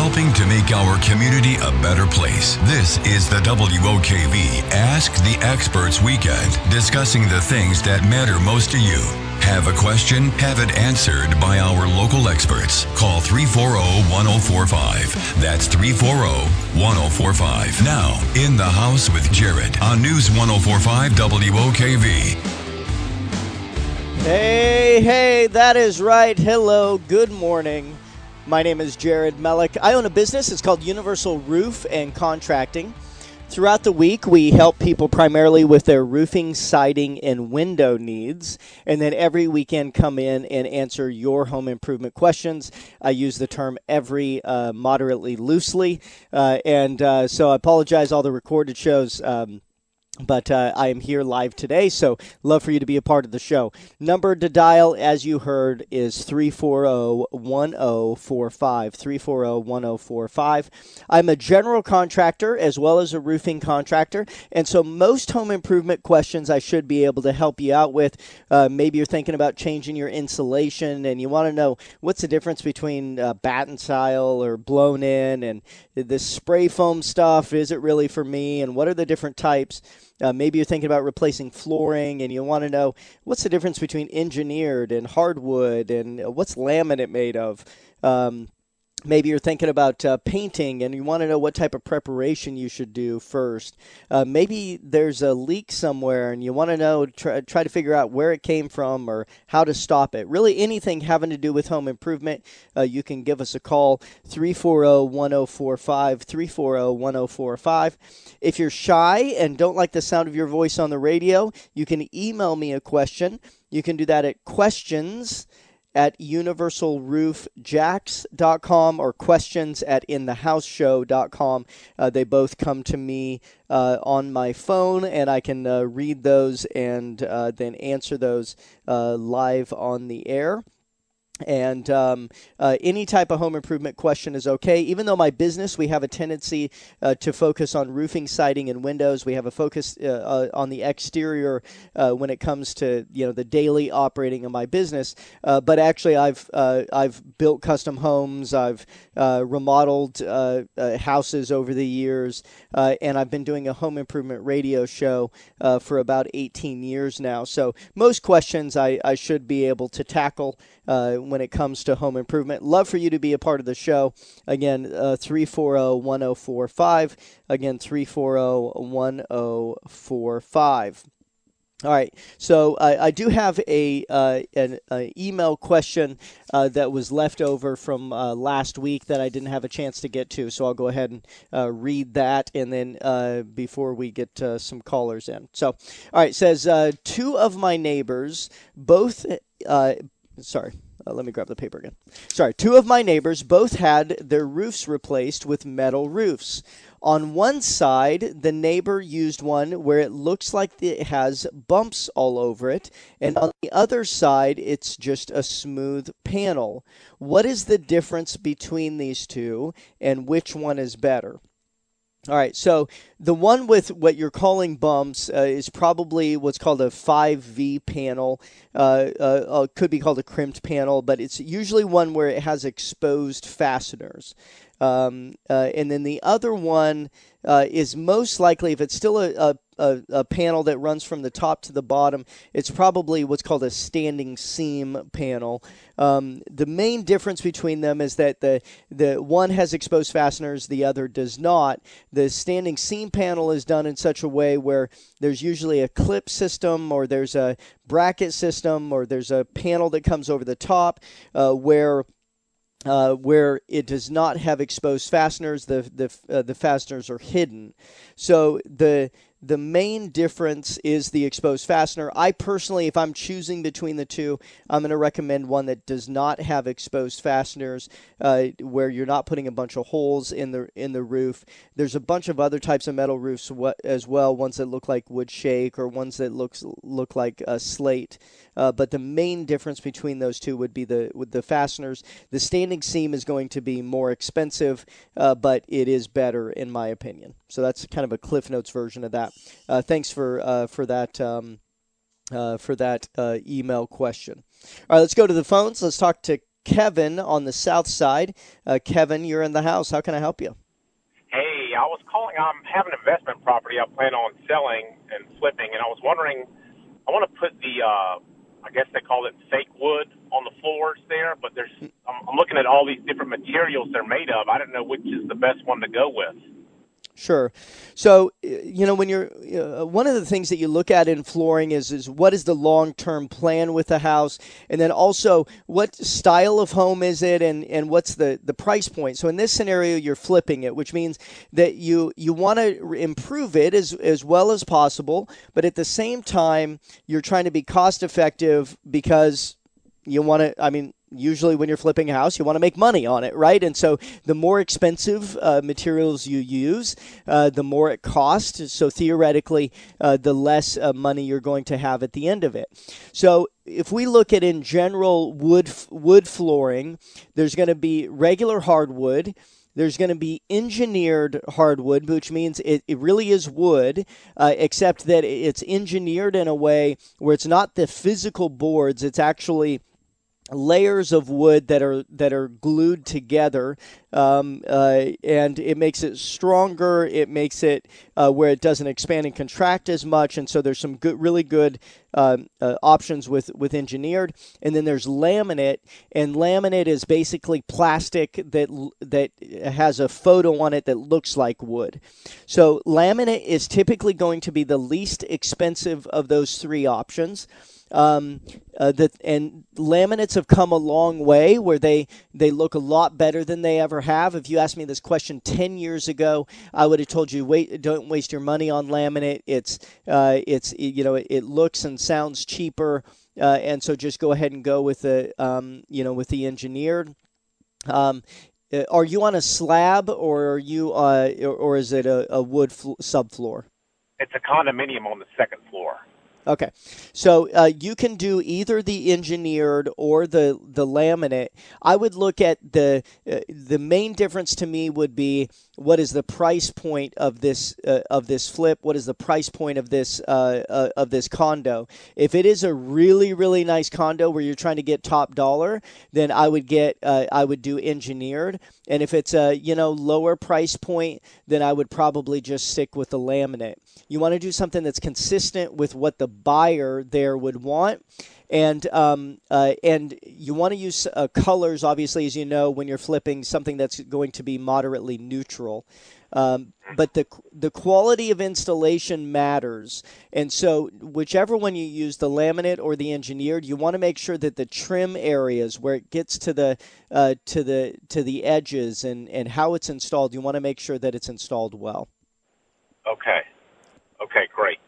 Helping to make our community a better place. This is the WOKV Ask the Experts Weekend, discussing the things that matter most to you. Have a question? Have it answered by our local experts. Call 340-1045. That's 340-1045. Now, in the house with Jared on News 1045 WOKV. Hey, hey, that is right. Hello, good morning. My name is Jared Mellick. I own a business. It's called Universal Roof and Contracting. Throughout the week, we help people primarily with their roofing, siding, and window needs. And then every weekend, come in and answer your home improvement questions. I use the term every uh, moderately loosely. Uh, and uh, so I apologize, all the recorded shows. Um, but uh, I am here live today, so love for you to be a part of the show. Number to dial, as you heard, is 340 1045. 340 1045. I'm a general contractor as well as a roofing contractor, and so most home improvement questions I should be able to help you out with. Uh, maybe you're thinking about changing your insulation and you want to know what's the difference between uh, batten tile or blown in and this spray foam stuff. Is it really for me? And what are the different types? Uh, maybe you're thinking about replacing flooring and you want to know what's the difference between engineered and hardwood and what's laminate made of. Um, maybe you're thinking about uh, painting and you want to know what type of preparation you should do first. Uh, maybe there's a leak somewhere and you want to know, try, try, to figure out where it came from or how to stop it. Really, anything having to do with home improvement, uh, you can give us a call 340 1045. 340 1045. If you're shy and don't like the sound of your voice on the radio, you can email me a question. You can do that at questions at universalroofjacks.com or questions at inthehouseshow.com. Uh, they both come to me uh, on my phone, and I can uh, read those and uh, then answer those uh, live on the air and um, uh, any type of home improvement question is okay. Even though my business, we have a tendency uh, to focus on roofing, siding, and windows. We have a focus uh, uh on the exterior uh, when it comes to you know the daily operating of my business. Uh, but actually, I've I've built custom homes. I've remodeled houses over the years, and I've been doing a home improvement radio show for about 18 years now. So most questions I, I should be able to tackle uh, when it comes to home improvement. Love for you to be a part of the show. Again, uh, 340 1045. Again, 340 1045. All right, so I, I do have a uh, an, an, email question uh, that was left over from uh, last week that I didn't have a chance to get to, so I'll go ahead and uh, read that, and then uh, before we get some callers in. So, all right, says two of my neighbors both sorry. Uh, let me grab the paper again. Sorry. Two of my neighbors both had their roofs replaced with metal roofs. On one side, the neighbor used one where it looks like it has bumps all over it, and on the other side, it's just a smooth panel. What is the difference between these two, and which one is better? All right, so the one with what you're calling bumps uh, is probably what's called a 5V panel. Uh, uh, uh, could be called a crimped panel, but it's usually one where it has exposed fasteners. Um, uh, and then the other one uh, is most likely, if it's still a, a, a, panel that runs from the top to the bottom, it's probably what's called a standing seam panel. Um, the main difference between them is that the, the one has exposed fasteners, the other does not. The standing seam panel is done in such a way where there's usually a clip system or there's a bracket system or there's a panel that comes over the top uh, where uh, where it does not have exposed fasteners, the the uh, the fasteners are hidden. So the the main difference is the exposed fastener. I personally, if I'm choosing between the two, I'm going to recommend one that does not have exposed fasteners, uh, where you're not putting a bunch of holes in the in the roof. There's a bunch of other types of metal roofs as well, ones that look like wood shake or ones that looks look like a slate. Uh, but the main difference between those two would be the with the fasteners. The standing seam is going to be more expensive, uh, but it is better in my opinion. So that's kind of a Cliff Notes version of that. Uh, thanks for uh, for that. Um, uh, for that uh, email question. All right, let's go to the phones. Let's talk to Kevin on the south side. Kevin, you're in the house. How can I help you? Hey, I was calling. I have an investment property I plan on selling and flipping, and I was wondering. I want to put the I guess they call it fake wood on the floors there, but there's I'm, I'm looking at all these different materials they're made of. I don't know which is the best one to go with. Sure. So, you know, when you're uh, one of the things that you look at in flooring is is what is the long term plan with the house, and then also what style of home is it, and and what's the the price point. So in this scenario, you're flipping it, which means that you you want to improve it as as well as possible, but at the same time, you're trying to be cost effective because you want to. I mean, usually when you're flipping a house, you want to make money on it, right? And so the more expensive uh, materials you use, uh, the more it costs. So theoretically, uh, the less uh, money you're going to have at the end of it. So if we look at in general wood wood flooring, there's going to be regular hardwood. There's going to be engineered hardwood, which means it, it really is wood, uh, except that it's engineered in a way where it's not the physical boards, it's actually layers of wood that are that are glued together, um, uh, and it makes it stronger. It makes it uh, where it doesn't expand and contract as much, and so there's some good, really good uh, uh options with with engineered. And then there's laminate, and laminate is basically plastic that that has a photo on it that looks like wood. So laminate is typically going to be the least expensive of those three options. Um, uh, that and laminates have come a long way where they they look a lot better than they ever have. If you asked me this question ten years ago, I would have told you wait, don't waste your money on laminate. It's uh, it's you know it looks and sounds cheaper, uh, and so just go ahead and go with the um, you know with the engineered. Um, uh, are you on a slab or are you uh, or is it a, a wood fl- subfloor? It's a condominium on the second floor. Okay, so uh, you can do either the engineered or the the laminate. I would look at the uh, the main difference to me would be what is the price point of this uh, of this flip? What is the price point of this uh, uh, of this condo? If it is a really really nice condo where you're trying to get top dollar, then I would get uh, I would do engineered. And if it's a you know lower price point, then I would probably just stick with the laminate. You want to do something that's consistent with what the buyer there would want. And um, uh, and you want to use uh, colors, obviously, as you know, when you're flipping something that's going to be moderately neutral. Um, but the the quality of installation matters, and so whichever one you use, the laminate or the engineered, you want to make sure that the trim areas where it gets to the uh, to the to the edges and and how it's installed, you want to make sure that it's installed well. Okay. Okay, great.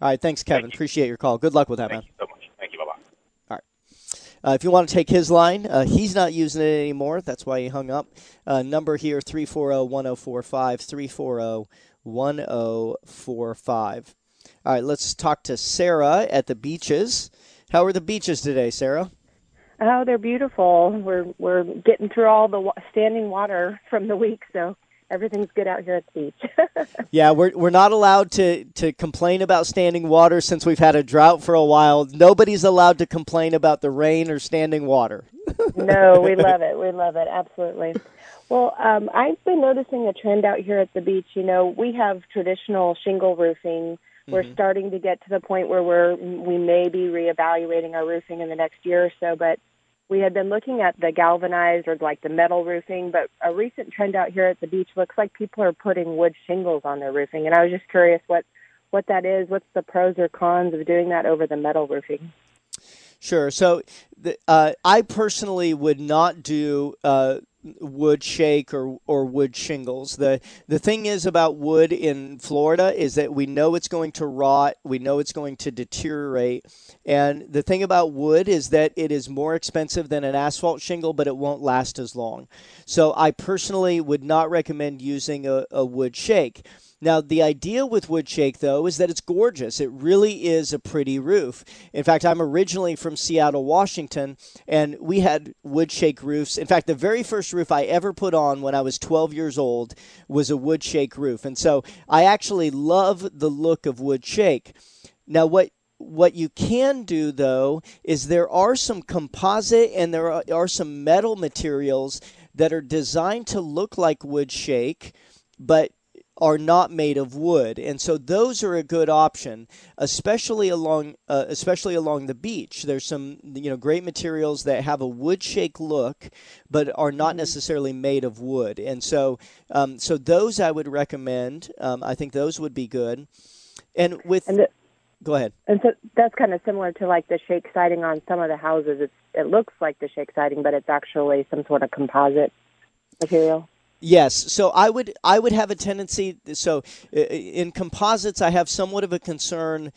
All right, thanks, Kevin. Thank Appreciate your call. Good luck with that, Thank man. You so much. Thank you. Bye bye. All right. Uh, if you want to take his line, uh, he's not using it anymore. That's why he hung up. Uh, number here 340 1045. 340 1045. All right, let's talk to Sarah at the beaches. How are the beaches today, Sarah? Oh, they're beautiful. We're we're getting through all the standing water from the week, so everything's good out here at the beach. yeah, we're we're not allowed to to complain about standing water since we've had a drought for a while. Nobody's allowed to complain about the rain or standing water. no, we love it. We love it absolutely. Well, um, I've been noticing a trend out here at the beach. You know, we have traditional shingle roofing. We're mm-hmm. starting to get to the point where we're we may be reevaluating our roofing in the next year or so, but we had been looking at the galvanized or like the metal roofing, but a recent trend out here at the beach looks like people are putting wood shingles on their roofing. And I was just curious what, what that is. What's the pros or cons of doing that over the metal roofing? Sure. So, the, uh, I personally would not do uh, wood shake or, or wood shingles. The the thing is about wood in Florida is that we know it's going to rot, we know it's going to deteriorate. And the thing about wood is that it is more expensive than an asphalt shingle, but it won't last as long. So I personally would not recommend using a, a wood shake. Now, the idea with Woodshake, though, is that it's gorgeous. It really is a pretty roof. In fact, I'm originally from Seattle, Washington, and we had Woodshake roofs. In fact, the very first roof I ever put on when I was 12 years old was a Woodshake roof. And so I actually love the look of Woodshake. Now, what what you can do though is there are some composite and there are, are some metal materials that are designed to look like wood shake but are not made of wood, and so those are a good option, especially along uh, especially along the beach. There's some you know great materials that have a wood shake look, but are not mm-hmm. necessarily made of wood, and so um, so those I would recommend. Um, I think those would be good, and with. And the- Go ahead. And so that's kind of similar to like the shake siding on some of the houses. It's it looks like the shake siding, but it's actually some sort of composite material. Yes, so I would I would have a tendency. So uh, in composites, I have somewhat of a concern,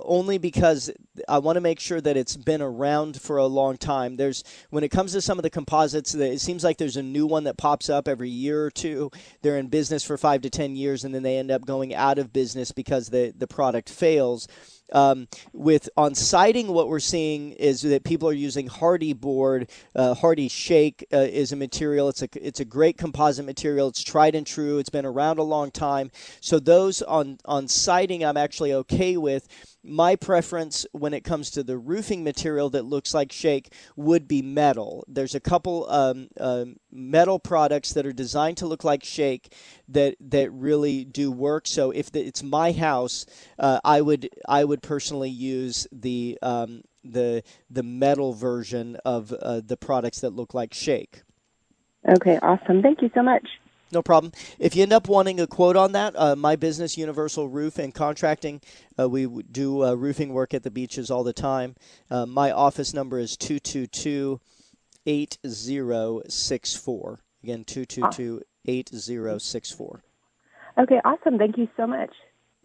only because I want to make sure that it's been around for a long time. There's when it comes to some of the composites, it seems like there's a new one that pops up every year or two. They're in business for five to ten years, and then they end up going out of business because the the product fails. Um, with on siding, what we're seeing is that people are using Hardie board. Uh, Hardie shake uh, is a material. It's a it's a great composite material. It's tried and true. It's been around a long time. So those on on siding, I'm actually okay with my preference when it comes to the roofing material that looks like shake would be metal. There's a couple um, uh, metal products that are designed to look like shake that that really do work. So if the, it's my house, uh, I would I would personally use the um, the the metal version of uh, the products that look like shake. Okay, awesome. Thank you so much. No problem. If you end up wanting a quote on that, uh, my business, Universal Roof and Contracting, uh, we do uh, roofing work at the beaches all the time. Uh, my office number is 222 8064. Again, 222 8064. Okay, awesome. Thank you so much.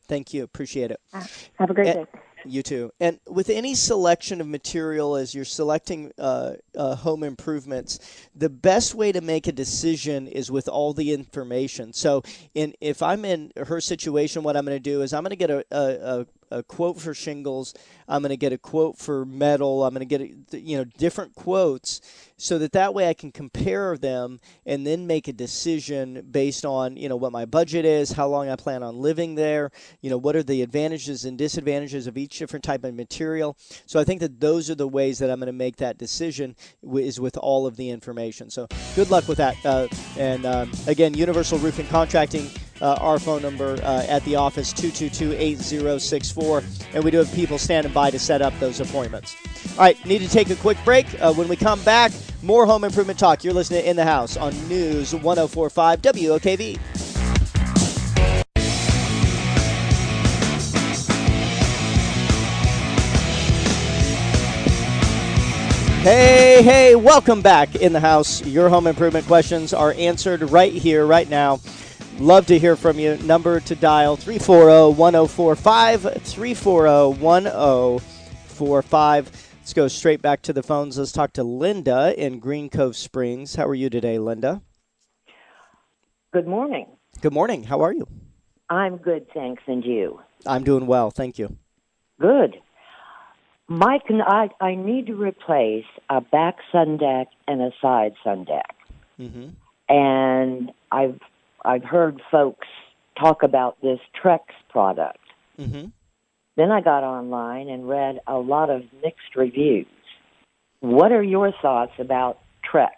Thank you. Appreciate it. Have a great and, day. You too. And with any selection of material, as you're selecting uh, uh, home improvements, the best way to make a decision is with all the information. So, in if I'm in her situation, what I'm going to do is I'm going to get a, a, a quote for shingles. I'm going to get a quote for metal. I'm going to get a, you know different quotes so that that way I can compare them and then make a decision based on you know what my budget is, how long I plan on living there, you know what are the advantages and disadvantages of each different type of material. So I think that those are the ways that I'm going to make that decision is with all of the information. So good luck with that. Uh, and um, again, Universal Roofing Contracting uh, our phone number uh, at the office 222-8064 and we do have people standing by to set up those appointments. All right need to take a quick break. Uh, when we come back more home improvement talk. You're listening in the house on news 1045 wokv Hey, hey, welcome back in the house. Your home improvement questions are answered right here, right now Love to hear from you. Number to dial 340 1045. 340 1045. Let's go straight back to the phones. Let's talk to Linda in Green Cove Springs. How are you today, Linda? Good morning. Good morning. How are you? I'm good, thanks. And you? I'm doing well. Thank you. Good. Mike, I, I need to replace a back sun deck and a side sun deck. Mm-hmm. And I've I've heard folks talk about this Trex product. Mm-hmm. Then I got online and read a lot of mixed reviews. What are your thoughts about Trex?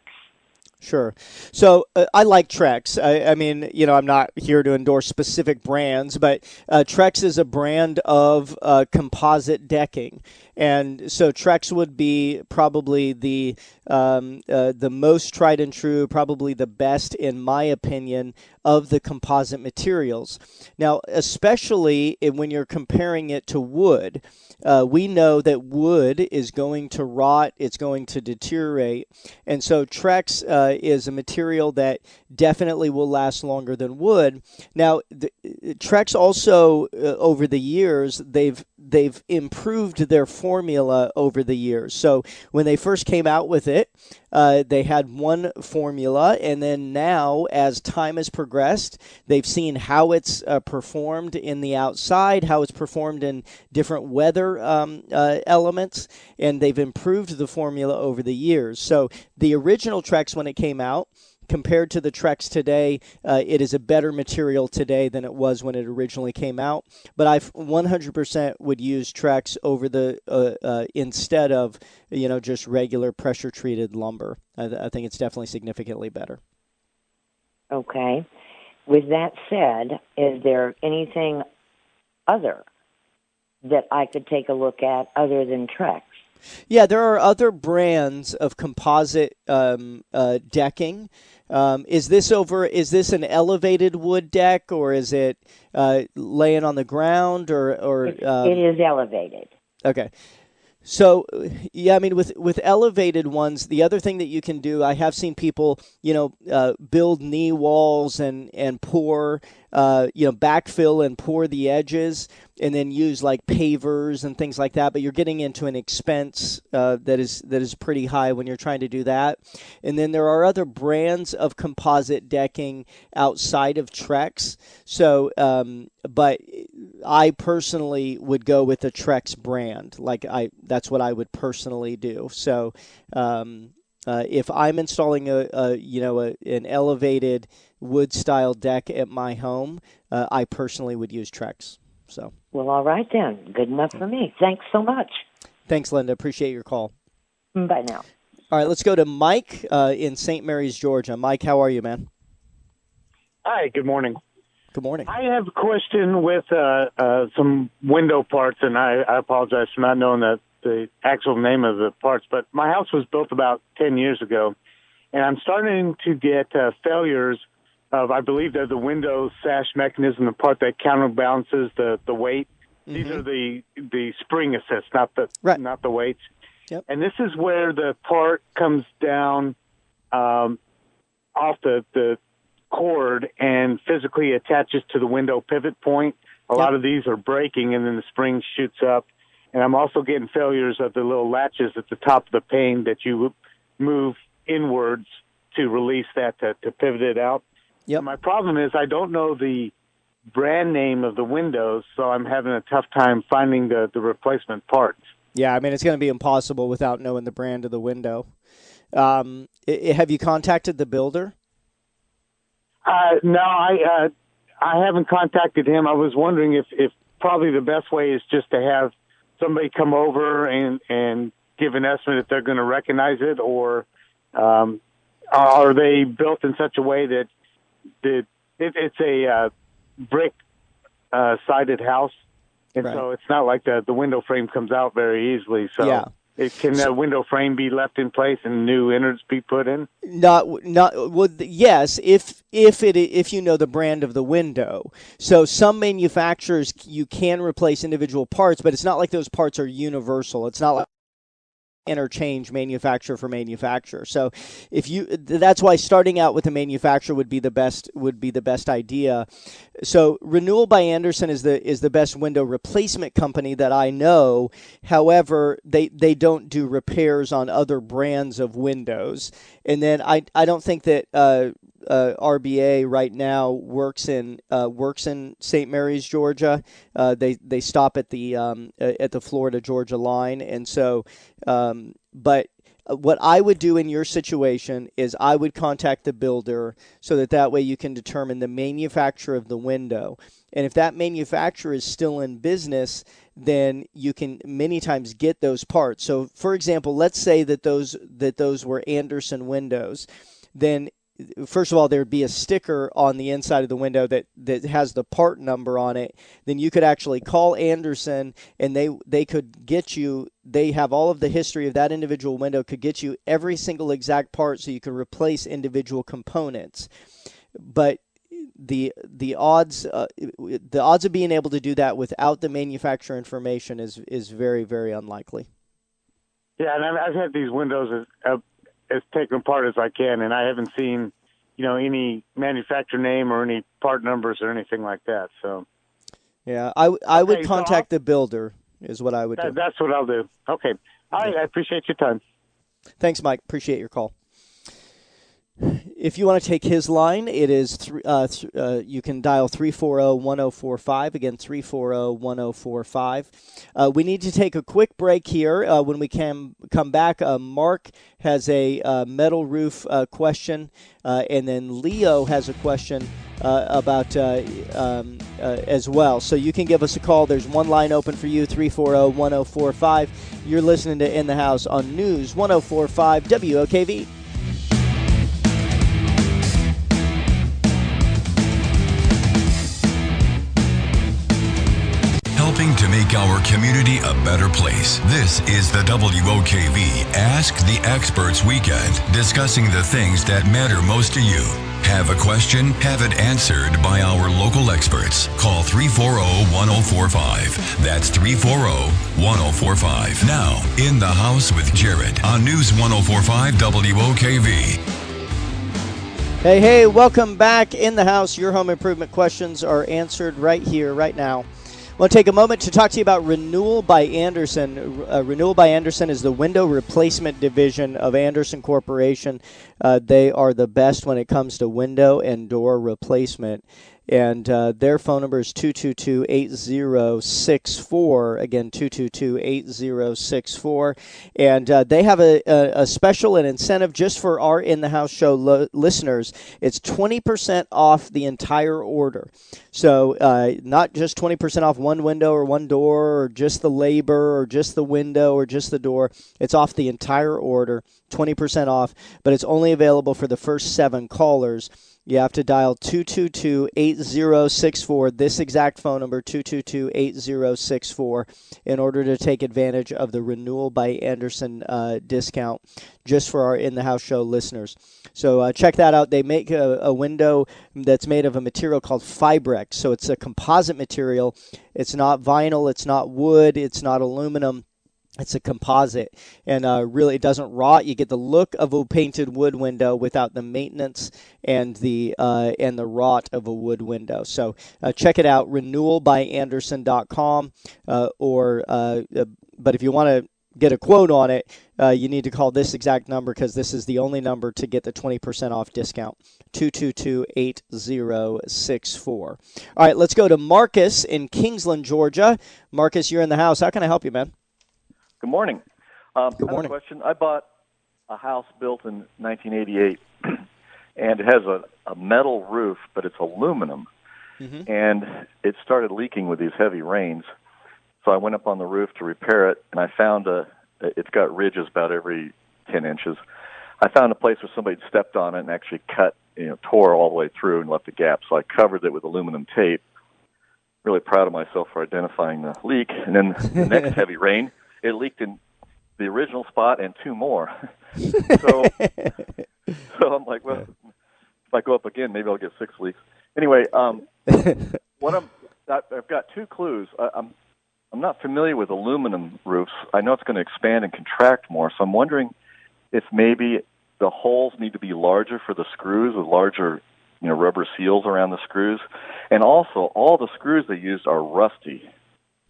Sure. So uh, I like Trex. I, I, mean, you know, I'm not here to endorse specific brands, but uh, Trex is a brand of uh, composite decking, and so Trex would be probably the um, uh, the most tried and true, probably the best in my opinion of the composite materials. Now, especially when you're comparing it to wood uh, we know that wood is going to rot, it's going to deteriorate, and so Trex uh, is a material that definitely will last longer than wood. Now, the, Trex also uh, over the years they've they've improved their formula over the years. So when they first came out with it, uh, they had one formula, and then now, as time has progressed, they've seen how it's uh, performed in the outside, how it's performed in different weather um, uh, elements, and they've improved the formula over the years. So the original Trex, when it came out, compared to the Trex today, uh, it is a better material today than it was when it originally came out. But I 100% would use Trex over the uh, uh, instead of you know just regular pressure treated lumber. I, th- I think it's definitely significantly better. Okay. With that said, is there anything other that I could take a look at other than Trex? Yeah, there are other brands of composite um, uh, decking um, is this over? Is this an elevated wood deck, or is it uh, laying on the ground, or or um, it is elevated? Okay. So, yeah, I mean, with with elevated ones, the other thing that you can do, I have seen people, you know, uh, build knee walls and and pour, uh, you know, backfill and pour the edges and then use like pavers and things like that. But you're getting into an expense uh, that is that is pretty high when you're trying to do that. And then there are other brands of composite decking outside of Trex. So, um, but I personally would go with the Trex brand. Like I, that's what I would personally do. So. Um, uh, if I'm installing a, a you know a, an elevated wood style deck at my home, uh, I personally would use Trex. So. Well, all right then. Good enough for me. Thanks so much. Thanks, Linda. Appreciate your call. Bye now. All right, let's go to Mike uh, in St. Mary's, Georgia. Mike, how are you, man? Hi. Good morning. Good morning. I have a question with uh, uh, some window parts, and I, I apologize for not knowing the, the actual name of the parts. But my house was built about ten years ago, and I'm starting to get uh, failures of I believe they're the window sash mechanism, the part that counterbalances the the weight. Mm-hmm. These are the the spring assist, not the right. not the weights. Yep. And this is where the part comes down um, off the the cord and physically attaches to the window pivot point. A yep. lot of these are breaking, and then the spring shoots up. And I'm also getting failures of the little latches at the top of the pane that you move inwards to release that to, to pivot it out. Yep. My problem is I don't know the brand name of the windows, so I'm having a tough time finding the, the replacement parts. Yeah, I mean it's going to be impossible without knowing the brand of the window. Um, have you contacted the builder? Uh, no, I uh, I haven't contacted him. I was wondering if, if probably the best way is just to have somebody come over and and give an estimate if they're going to recognize it, or um, are they built in such a way that the it, it's a uh, brick uh, sided house, and right. so it's not like the the window frame comes out very easily. So yeah. It, can the window frame be left in place and new innards be put in? Not, not. Well, yes, if if it if you know the brand of the window. So some manufacturers you can replace individual parts, but it's not like those parts are universal. It's not like interchange manufacturer for manufacturer. So if you that's why starting out with a manufacturer would be the best would be the best idea. So Renewal by Andersen is the is the best window replacement company that I know. However, they they don't do repairs on other brands of windows. And then I I don't think that uh, uh, RBA right now works in uh, works in St. Mary's, Georgia. Uh, they they stop at the um, at the Florida Georgia line, and so um, but what I would do in your situation is I would contact the builder so that that way you can determine the manufacturer of the window. And if that manufacturer is still in business, then you can many times get those parts. So for example, let's say that those that those were Andersen windows, then first of all there'd be a sticker on the inside of the window that that has the part number on it. Then you could actually call Andersen and they they could get you they have all of the history of that individual window could get you every single exact part so you could replace individual components. But the the odds uh, the odds of being able to do that without the manufacturer information is is very very unlikely. Yeah and i've had these windows uh, as taken apart as I can, and I haven't seen, you know, any manufacturer name or any part numbers or anything like that. So, yeah, I, I would okay, contact so the builder is what I would that, do. That's what I'll do. Okay, all right. I appreciate your time. Thanks, Mike. Appreciate your call. If you want to take his line, it is th- uh, th- uh, you can dial 340-1045 again 340-1045. Uh, we need to take a quick break here. Uh, when we can come back, uh, Mark has a uh, metal roof question, and then Leo has a question about um, as well. So you can give us a call. There's one line open for you 340-1045. You're listening to In the House on News 1045 WOKV. Make our community a better place. This is the WOKV Ask the Experts Weekend, discussing the things that matter most to you. Have a question? Have it answered by our local experts. Call 340-1045. That's 340-1045. Now, in the house with Jared on News 1045 WOKV. Hey, hey, welcome back in the house. Your home improvement questions are answered right here, right now I want to take a moment to talk to you about Renewal by Andersen. Uh, Renewal by Andersen is the window replacement division of Andersen Corporation. Uh, they are the best when it comes to window and door replacement and uh, their phone number is 222-8064 again 222-8064 and uh, they have a, a, a, special and incentive just for our in the house show lo- listeners. It's 20% off the entire order. So uh, not just 20% off one window or one door or just the labor or just the window or just the door. It's off the entire order 20% off but it's only available for the first seven callers you have to dial 222 8064, this exact phone number, 222 8064, in order to take advantage of the Renewal by Andersen uh, discount just for our In the House Show listeners. So uh, check that out. They make a, a, window that's made of a material called Fibrex. So it's a composite material. It's not vinyl, it's not wood, it's not aluminum it's a composite and uh, really it doesn't rot. You get the look of a painted wood window without the maintenance and the uh, and the rot of a wood window. So uh, check it out renewalbyandersen.com uh, or uh, uh, but if you want to get a quote on it you need to call this exact number because this is the only number to get the 20% off discount 222-8064 all right let's go to marcus in kingsland georgia. Marcus you're in the house. How can i help you man Good morning. Um, Good morning. question. I bought a house built in 1988, and it has a, a metal roof, but it's aluminum, mm-hmm. and it started leaking with these heavy rains. So I went up on the roof to repair it, and I found a. It's got ridges about every 10 inches. I found a place where somebody stepped on it and actually cut, you know, tore all the way through and left a gap. So I covered it with aluminum tape. Really proud of myself for identifying the leak. And then the next heavy rain it leaked in the original spot and two more. so, so I'm like, well, if I go up again, maybe I'll get six leaks. Anyway, um, what I'm, I've got two clues. I, I'm, I'm not familiar with aluminum roofs. I know it's going to expand and contract more, so I'm wondering if maybe the holes need to be larger for the screws with larger, you know, rubber seals around the screws, and also all the screws they used are rusty,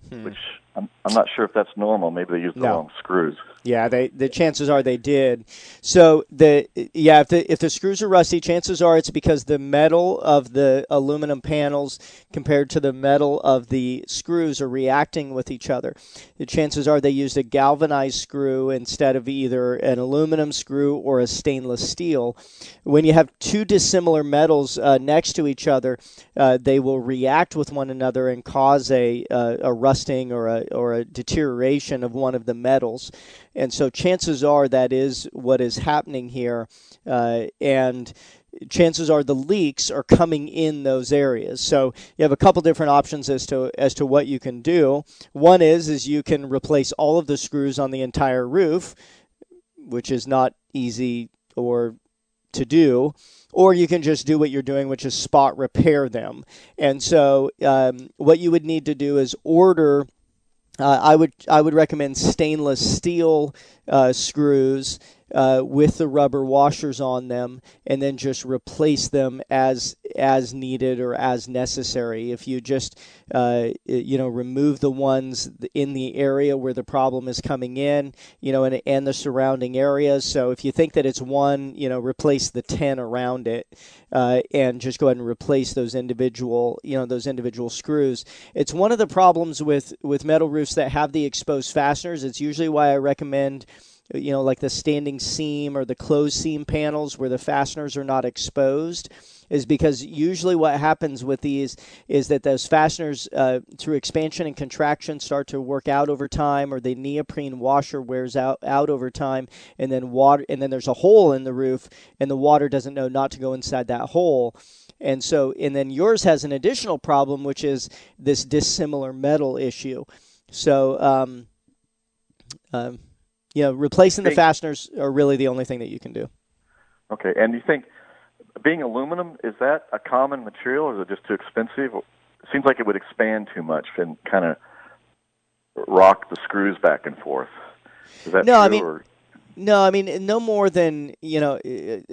hmm. which I'm, I'm not sure if that's normal. Maybe they used the no. wrong screws. Yeah, they the chances are they did. So the yeah, if the if the screws are rusty, chances are it's because the metal of the aluminum panels compared to the metal of the screws are reacting with each other. The chances are they used a galvanized screw instead of either an aluminum screw or a stainless steel. When you have two dissimilar metals uh, next to each other, uh, they will react with one another and cause a uh, a rusting or a or a deterioration of one of the metals. And so chances are that is what is happening here. Uh, and chances are the leaks are coming in those areas. So you have a couple different options as to as to what you can do. One is is you can replace all of the screws on the entire roof, which is not easy or to do. Or you can just do what you're doing, which is spot repair them. And so, um, what you would need to do is order uh, I would I would recommend stainless steel uh, screws uh, with the rubber washers on them, and then just replace them as as needed or as necessary. If you just uh, you know remove the ones in the area where the problem is coming in, you know, and, and the surrounding areas. So if you think that it's one, you know, replace the ten around it, uh, and just go ahead and replace those individual you know those individual screws. It's one of the problems with with metal roofs that have the exposed fasteners. It's usually why I recommend you know, like the standing seam or the closed seam panels where the fasteners are not exposed, is because usually what happens with these is that those fasteners, uh, through expansion and contraction, start to work out over time, or the neoprene washer wears out out over time, and then water, and then there's a hole in the roof, and the water doesn't know not to go inside that hole. And so, and then yours has an additional problem, which is this dissimilar metal issue. So, um, um, know, replacing the fasteners are really the only thing that you can do. Okay, and you think being aluminum is that a common material, or is it just too expensive? It seems like it would expand too much and kind of rock the screws back and forth. Is that no, true? I mean, or? No, I mean no more than you know.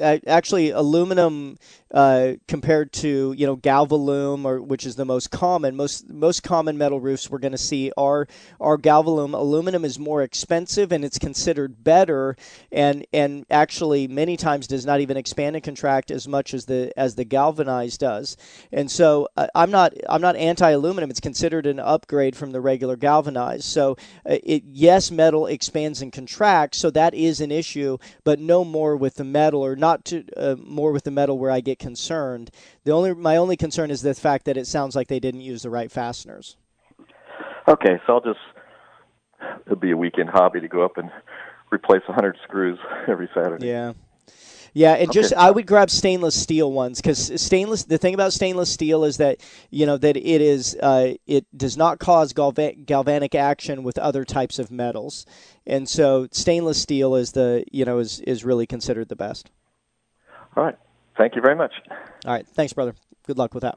Actually, aluminum uh, compared to you know Galvalume, or which is the most common, most most common metal roofs we're going to see are are Galvalume. Aluminum is more expensive and it's considered better, and and actually many times does not even expand and contract as much as the as the galvanized does. And so uh, I'm not I'm not anti-aluminum. It's considered an upgrade from the regular galvanized. So uh, it yes, metal expands and contracts, so that is is an issue, but no more with the metal, or not to uh, more with the metal where I get concerned. The only my only concern is the fact that it sounds like they didn't use the right fasteners. Okay, so I'll just it'll be a weekend hobby to go up and replace a hundred screws every Saturday. Yeah. Yeah, and Okay. just I would grab stainless steel ones because stainless. The thing about stainless steel is that you know that it is uh, it does not cause galva- galvanic action with other types of metals, and so stainless steel is the you know is is really considered the best. All right. Thank you very much. All right, thanks, brother. Good luck with that.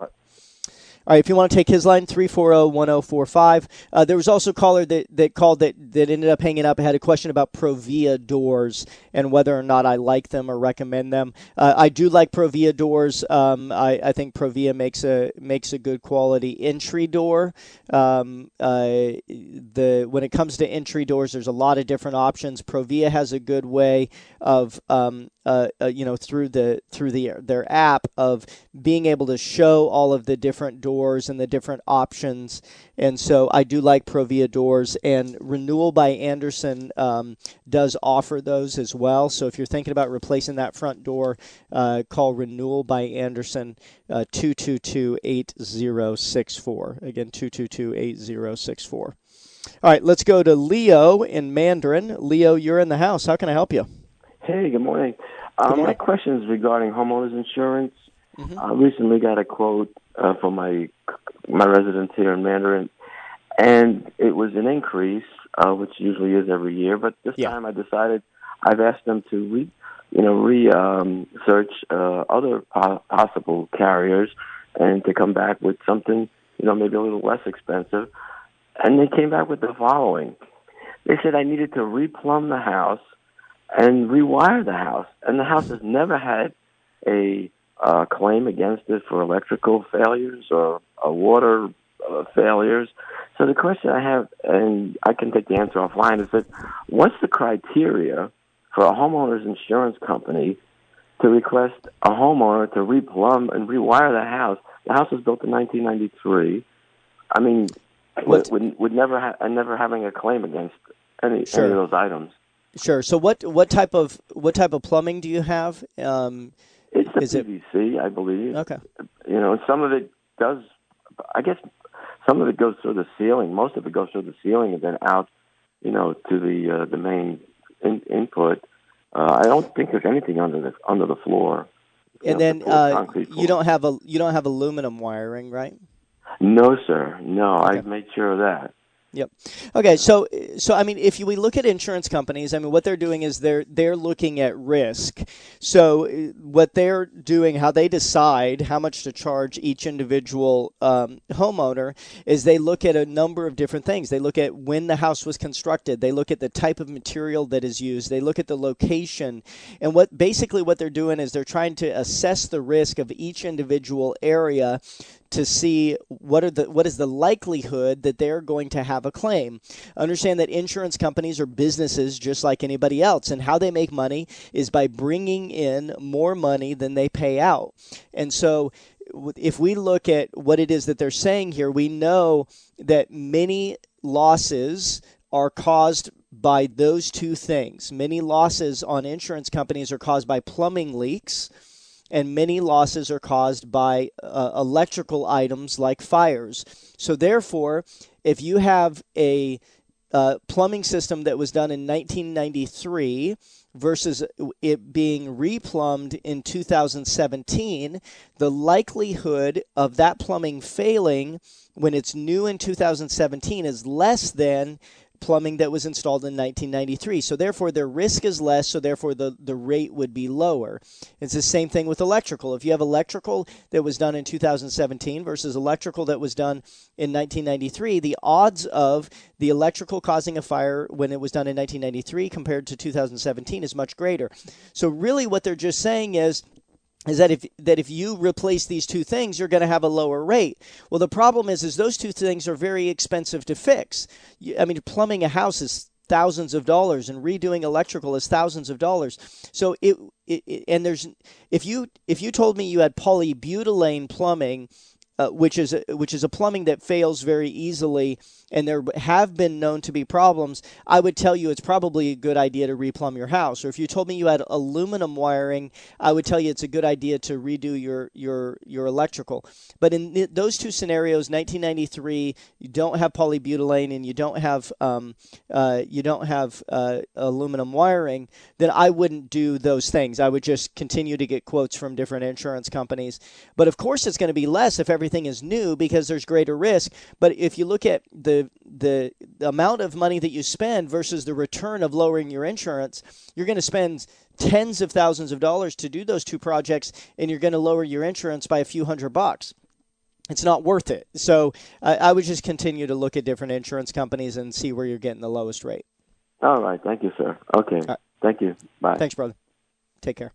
All right, if you want to take his line, 340-1045. Uh, there was also a caller that, that called that, that ended up hanging up, I had a question about Provia doors and whether or not I like them or recommend them. Uh, I do like Provia doors. Um, I, I think Provia makes a makes a good quality entry door. Um, uh, the when it comes to entry doors, there's a lot of different options. Provia has a good way of um, uh, uh, you know through the through the their app of being able to show all of the different doors and the different options. And so I do like Provia doors and Renewal by Andersen um, does offer those as well. So if you're thinking about replacing that front door uh, call Renewal by Andersen uh, 222-8064 again 222-8064 all right let's go to Leo in Mandarin. Leo you're in the house. How can I help you Hey, good morning. Um, morning. My question is regarding homeowners insurance. Mhm. I recently got a quote uh, for my my residence here in Mandarin, and it was an increase, uh, which usually is every year. But this Yeah. time, I decided I've asked them to re, you know, re um, search uh, other po- possible carriers and to come back with something, you know, maybe a little less expensive. And they came back with the following. They said I needed to replumb the house and rewire the house. And the house has never had a uh, claim against it for electrical failures or uh, water uh, failures. So the question I have, and I can take the answer offline, is that what's the criteria for a homeowner's insurance company to request a homeowner to replumb and rewire the house? The house was built in 1993. I mean, What- with, with, with never ha- and never having a claim against any, Sure. any of those items. Sure. So what what type of what type of plumbing do you have? Um, It's the Is it- PVC, I believe. okay. You know, some of it does. I guess some of it goes through the ceiling. Most of it goes through the ceiling and then out, you know, to the uh, the main in, input. Uh, I don't think there's anything under the under the floor. You And know, then the uh, you don't have a you don't have aluminum wiring, right? No, sir. No, Okay. I've made sure of that. Yep. Okay. So, so I mean, if you, we look at insurance companies, I mean, what they're doing is they're they're looking at risk. So, what they're doing, how they decide how much to charge each individual um, homeowner, is they look at a number of different things. They look at when the house was constructed. They look at the type of material that is used. They look at the location, and what basically what they're doing is they're trying to assess the risk of each individual area to see what are the what is the likelihood that they're going to have a claim. Understand that insurance companies are businesses just like anybody else, and how they make money is by bringing in more money than they pay out. And so if we look at what it is that they're saying here, we know that many losses are caused by those two things. Many losses on insurance companies are caused by plumbing leaks and many losses are caused by uh, electrical items like fires. So, therefore, if you have a uh, plumbing system that was done in 1993 versus it being replumbed in 2017, the likelihood of that plumbing failing when it's new in 2017 is less than plumbing that was installed in 1993. So therefore, their risk is less. So therefore, the, the rate would be lower. It's the same thing with electrical. If you have electrical that was done in 2017 versus electrical that was done in 1993, the odds of the electrical causing a fire when it was done in 1993 compared to 2017 is much greater. So really, what they're just saying is is that if that if you replace these two things you're going to have a lower rate. Well the problem is is those two things are very expensive to fix. I mean plumbing a house is thousands of dollars and redoing electrical is thousands of dollars. So it, it, it and there's if you if you told me you had polybutylene plumbing uh, which is a, which is a plumbing that fails very easily, and there have been known to be problems, I would tell you it's probably a good idea to replumb your house. Or if you told me you had aluminum wiring, I would tell you it's a good idea to redo your your your electrical. But in th- those two scenarios, 1993, you don't have polybutylene and you don't have um, uh, you don't have uh, aluminum wiring, then I wouldn't do those things. I would just continue to get quotes from different insurance companies. But of course, it's going to be less if every everything is new because there's greater risk. But if you look at the, the the amount of money that you spend versus the return of lowering your insurance, you're going to spend tens of thousands of dollars to do those two projects, and you're going to lower your insurance by a few hundred bucks it's not worth it. So I, I, would just continue to look at different insurance companies and see where you're getting the lowest rate. All right. Thank you, sir. Okay. Right. Thank you. Bye. Thanks, brother. Take care.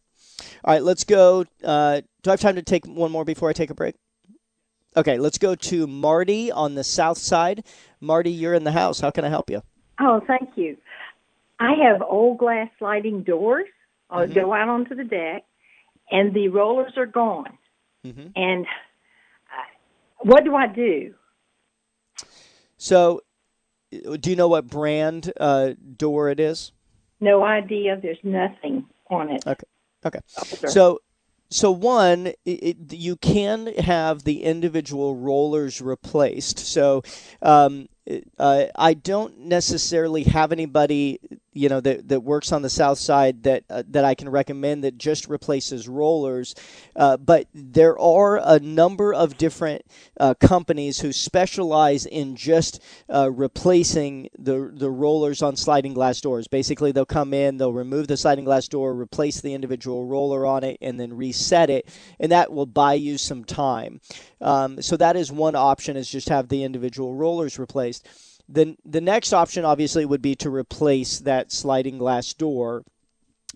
All right. Let's go. Uh, do I have time to take one more before I take a break? Okay, let's go to Marty on the south side. Marty, you're in the house. How can I help you? Oh, thank you. I have old glass sliding doors. I'll mm-hmm. go out onto the deck, and the rollers are gone. Mm-hmm. And uh, what do I do? So, do you know what brand uh, door it is? No idea. There's nothing on it. Okay. Okay. So so one, it, you can have the individual rollers replaced. So um, uh, I don't necessarily have anybody you know that, that works on the south side that uh, that I can recommend that just replaces rollers, uh, but there are a number of different uh, companies who specialize in just uh, replacing the the rollers on sliding glass doors. Basically, they'll come in, they'll remove the sliding glass door, replace the individual roller on it, and then reset it, and that will buy you some time. Um, so that is one option: is just have the individual rollers replaced. The, the next option, obviously, would be to replace that sliding glass door.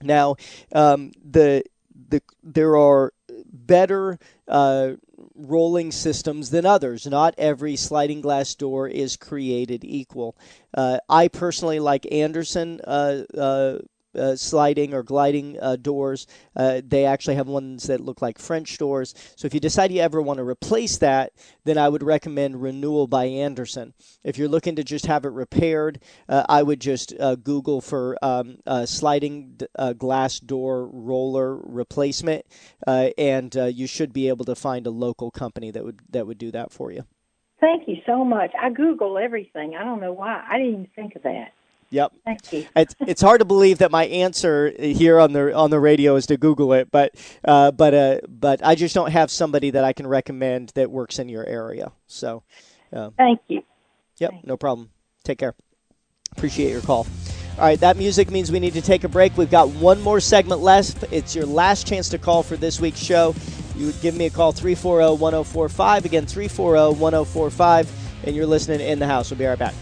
Now, um, the, the, there are better uh, rolling systems than others. Not every sliding glass door is created equal. Uh, I personally like Andersen uh, uh uh, sliding or gliding uh, doors. Uh, they actually have ones that look like French doors. So if you decide you ever want to replace that, then I would recommend Renewal by Andersen. If you're looking to just have it repaired, uh, I would just uh, Google for um, sliding glass door roller replacement, and you should be able to find a local company that would that would do that for you. Thank you so much. I Google everything. I don't know why. I didn't even think of that. Yep. Thank you. it's it's hard to believe that my answer here on the on the radio is to Google it, but uh, but uh, but I just don't have somebody that I can recommend that works in your area. So. Uh, Thank you. Yep. No problem. Take care. Appreciate your call. All right, that music means we need to take a break. We've got one more segment left. It's your last chance to call for this week's show. You would give me a call 340 1045. Again, 340 1045. And you're listening in the house. We'll be right back.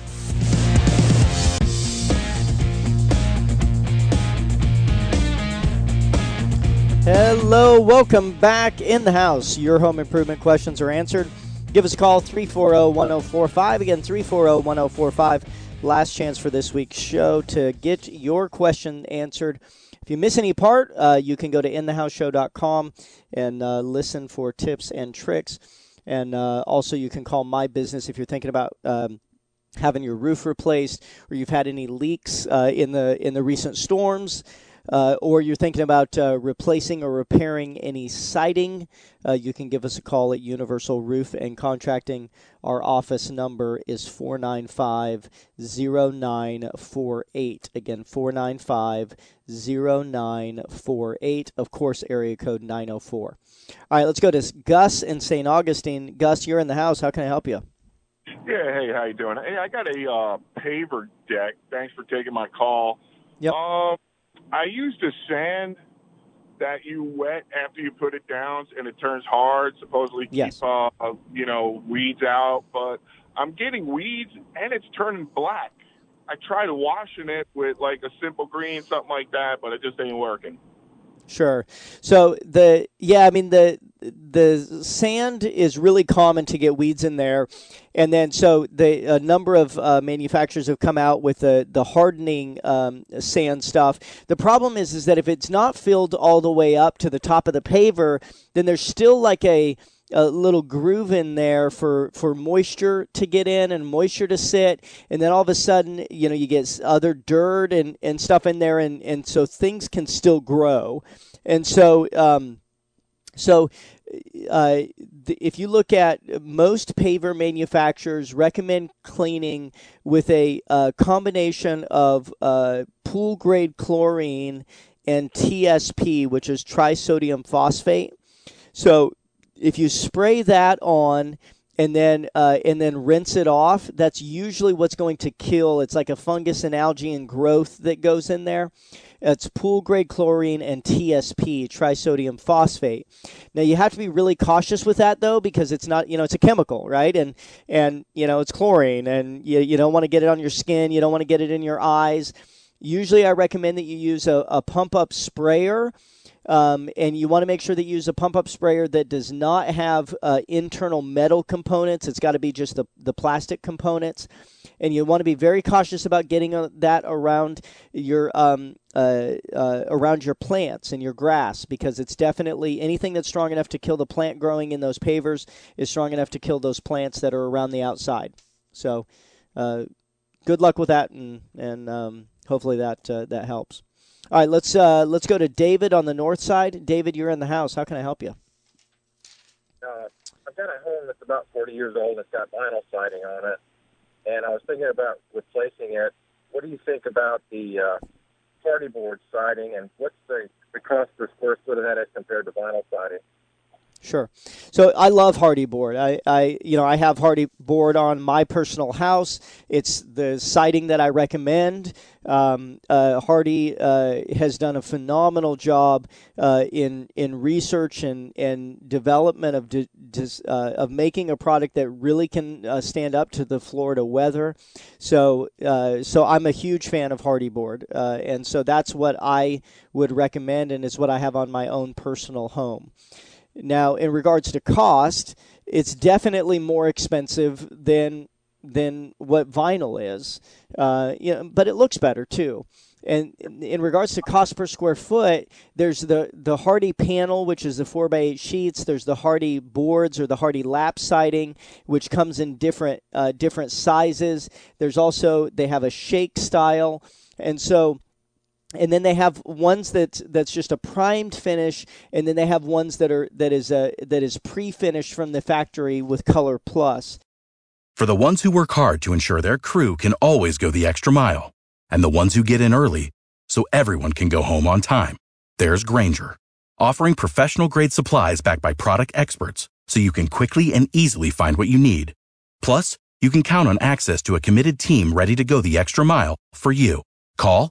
Hello, welcome back in the house. Your home improvement questions are answered. Give us a call 340 1045. Again, 340 1045 last chance for this week's show to get your question answered. If you miss any part, uh, you can go to inthehouseshow.com and uh, listen for tips and tricks. And uh, also, you can call my business if you're thinking about. Um, having your roof replaced, or you've had any leaks uh, in the in the recent storms, uh, or you're thinking about uh, replacing or repairing any siding, uh, you can give us a call at Universal Roof and Contracting. Our office number is 495 0948. Again, 495 0948. Of course, area code 904. All right, let's go to Gus in St. Augustine. Gus, you're in the house. How can I help you? Yeah, hey, how you doing? Hey, I got a uh, paver deck. Thanks for taking my call. Yep. Um, I used a sand that you wet after you put it down and it turns hard, supposedly yes. keep uh, you know weeds out. But I'm getting weeds and it's turning black. I tried washing it with like a simple green, something like that, but it just ain't working. Sure. So the yeah, I mean the the sand is really common to get weeds in there, and then so the a number of uh, manufacturers have come out with the the hardening um, sand stuff. The problem is is that if it's not filled all the way up to the top of the paver, then there's still like a a little groove in there for, for moisture to get in and moisture to sit. And then all of a sudden you know you get other dirt and, and stuff in there and, and so things can still grow. And so um, so uh, if you look at most paver manufacturers recommend cleaning with a combination of uh, pool grade chlorine and TSP, which is trisodium phosphate. So if you spray that on and then uh, and then rinse it off, that's usually what's going to kill. It's like a fungus and algae and growth that goes in there. It's pool grade chlorine and TSP, trisodium phosphate. Now you have to be really cautious with that though because it's not, you know, it's a chemical, right? And and you know, it's chlorine and you you don't want to get it on your skin, you don't want to get it in your eyes. Usually I recommend that you use a, a pump up sprayer um, and you want to make sure that you use a pump up sprayer that does not have uh, internal metal components. It's got to be just the, the plastic components. And you want to be very cautious about getting uh, that around your um, uh, uh, around your plants and your grass because it's definitely anything that's strong enough to kill the plant growing in those pavers is strong enough to kill those plants that are around the outside. So, uh, good luck with that, and and um, hopefully that uh, that helps. All right, let's uh, let's go to David on the north side. David, you're in the house. How can I help you? Uh, I've got a home that's about 40 years old. It's got vinyl siding on it, and I was thinking about replacing it. What do you think about the uh, Hardie board siding, and what's the, the cost per square foot of that as compared to vinyl siding? Sure. So I love Hardie board. I, I, you know, I have Hardie board on my personal house. It's the siding that I recommend. Um, uh, Hardie uh, has done a phenomenal job uh, in in research and, and development of de, uh, of making a product that really can uh, stand up to the Florida weather. So uh, so I'm a huge fan of Hardie board, and so that's what I would recommend, and it's what I have on my own personal home. Now, in regards to cost, it's definitely more expensive than than what vinyl is. Uh, you know, but it looks better too. And in regards to cost per square foot, there's the the Hardie panel, which is the four by eight sheets. There's the Hardie boards or the Hardie lap siding, which comes in different uh, different sizes. There's also they have a shake style, and so and then they have ones that that's just a primed finish, and then they have ones that are that is a that is pre-finished from the factory with ColorPlus. For the ones who work hard to ensure their crew can always go the extra mile, and the ones who get in early so everyone can go home on time, there's Grainger, offering professional grade supplies backed by product experts, so you can quickly and easily find what you need. Plus, you can count on access to a committed team ready to go the extra mile for you. Call,